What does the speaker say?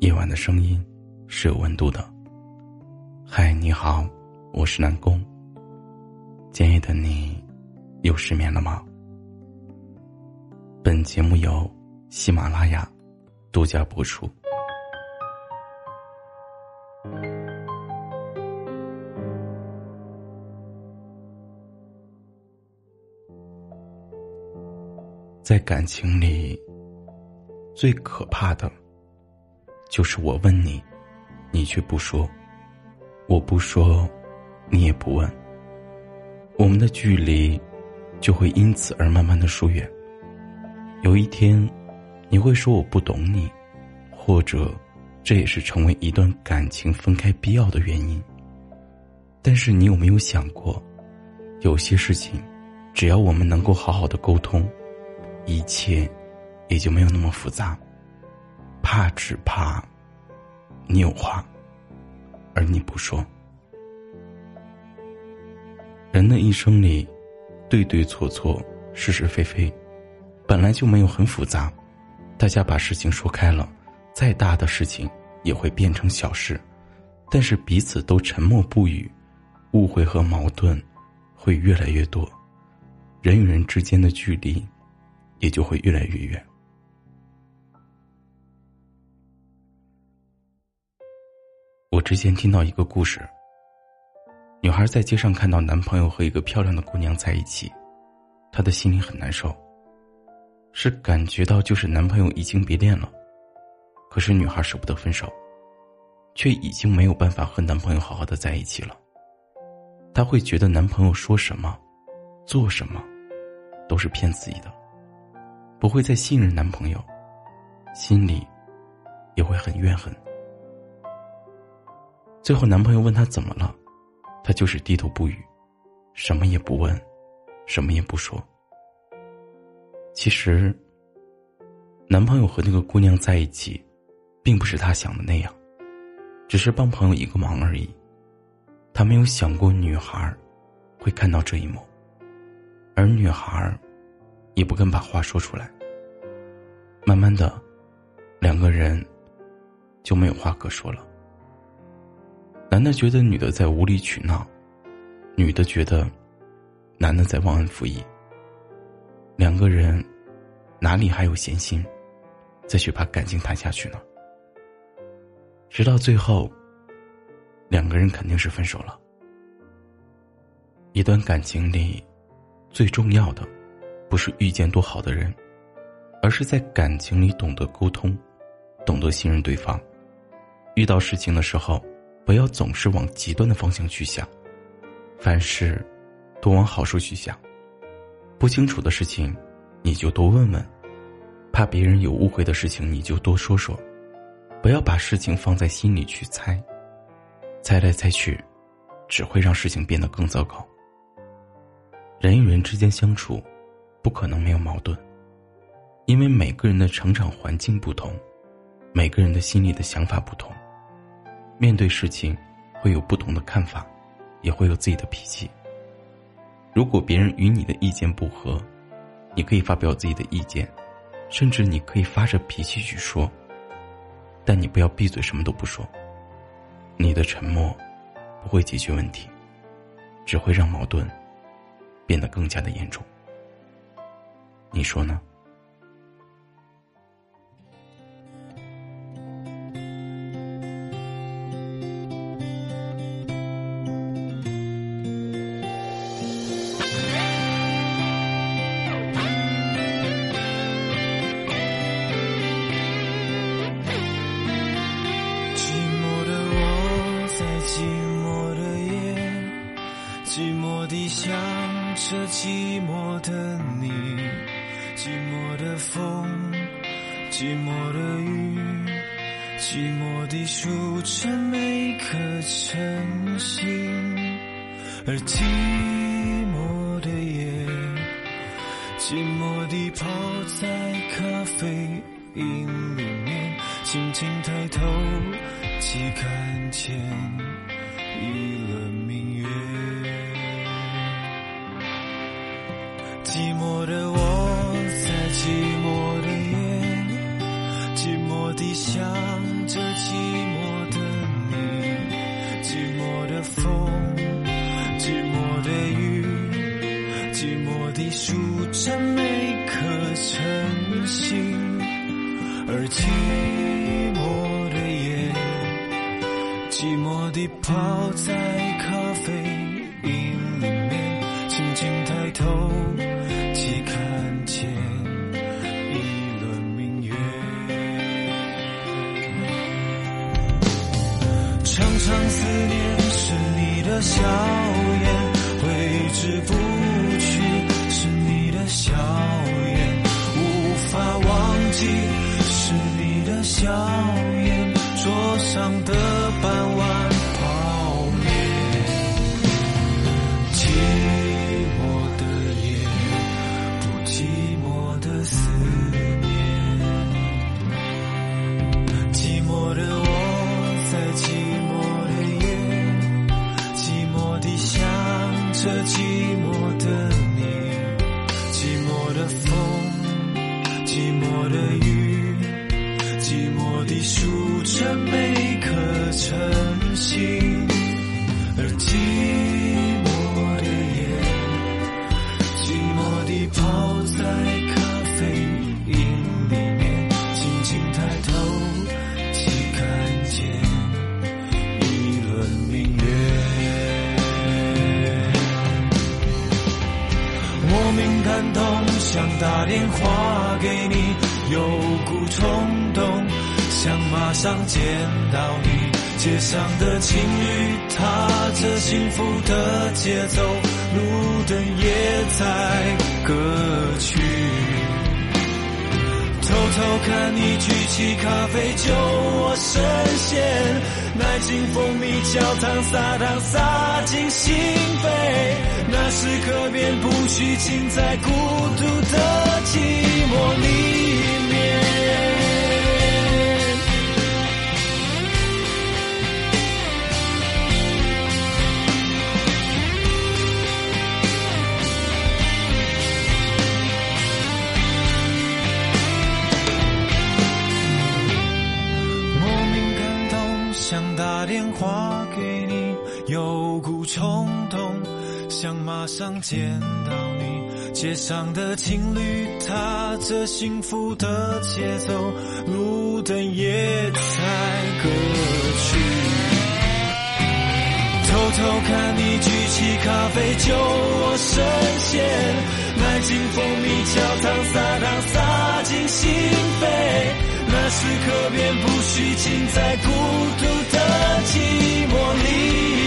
夜晚的声音是有温度的。嗨，你好，我是南宫。今夜的你又失眠了吗？本节目由喜马拉雅独家播出。在感情里，最可怕的，就是我问你，你却不说；我不说，你也不问。我们的距离就会因此而慢慢的疏远。有一天，你会说我不懂你，或者这也是成为一段感情分开必要的原因。但是你有没有想过，有些事情，只要我们能够好好的沟通。一切也就没有那么复杂。怕只怕你有话，而你不说。人的一生里，对对错错、是是非非，本来就没有很复杂。大家把事情说开了，再大的事情也会变成小事。但是彼此都沉默不语，误会和矛盾会越来越多，人与人之间的距离。也就会越来越远。我之前听到一个故事，女孩在街上看到男朋友和一个漂亮的姑娘在一起，她的心里很难受，是感觉到就是男朋友移情别恋了，可是女孩舍不得分手，却已经没有办法和男朋友好好的在一起了。她会觉得男朋友说什么、做什么，都是骗自己的。不会再信任男朋友，心里也会很怨恨。最后，男朋友问她怎么了，她就是低头不语，什么也不问，什么也不说。其实，男朋友和那个姑娘在一起，并不是他想的那样，只是帮朋友一个忙而已。他没有想过女孩会看到这一幕，而女孩。也不肯把话说出来。慢慢的，两个人就没有话可说了。男的觉得女的在无理取闹，女的觉得男的在忘恩负义。两个人哪里还有闲心再去把感情谈下去呢？直到最后，两个人肯定是分手了。一段感情里，最重要的。不是遇见多好的人，而是在感情里懂得沟通，懂得信任对方。遇到事情的时候，不要总是往极端的方向去想，凡事多往好处去想。不清楚的事情，你就多问问；怕别人有误会的事情，你就多说说。不要把事情放在心里去猜，猜来猜去，只会让事情变得更糟糕。人与人之间相处。不可能没有矛盾，因为每个人的成长环境不同，每个人的心里的想法不同，面对事情会有不同的看法，也会有自己的脾气。如果别人与你的意见不合，你可以发表自己的意见，甚至你可以发着脾气去说，但你不要闭嘴什么都不说。你的沉默不会解决问题，只会让矛盾变得更加的严重。你说呢？地想着寂寞的你。寂寞的风，寂寞的雨，寂寞地数着每颗晨星，而寂寞的夜，寂寞地泡在咖啡因里面，轻轻抬头即看见一轮我的我在寂寞的夜里，寂寞的想着寂寞的你，寂寞的风，寂寞的雨，寂寞的数着每颗晨星，而寂寞的夜，寂寞的泡在。笑颜，挥之不寂寞的夜给你，有股冲动，想马上见到你。街上的情侣踏着幸福的节奏，路灯也在歌曲。偷偷看你举起咖啡酒深陷，奶精蜂蜜焦糖撒糖撒进心扉，那时刻便不虚情在孤独的寂寞里。电话给你，有股冲动，想马上见到你。街上的情侣踏着幸福的节奏，路灯也在歌曲。偷偷看你举起咖啡就我深陷，奶精蜂蜜焦糖撒糖撒进心扉，那时刻便不许停在孤独的寂寞里。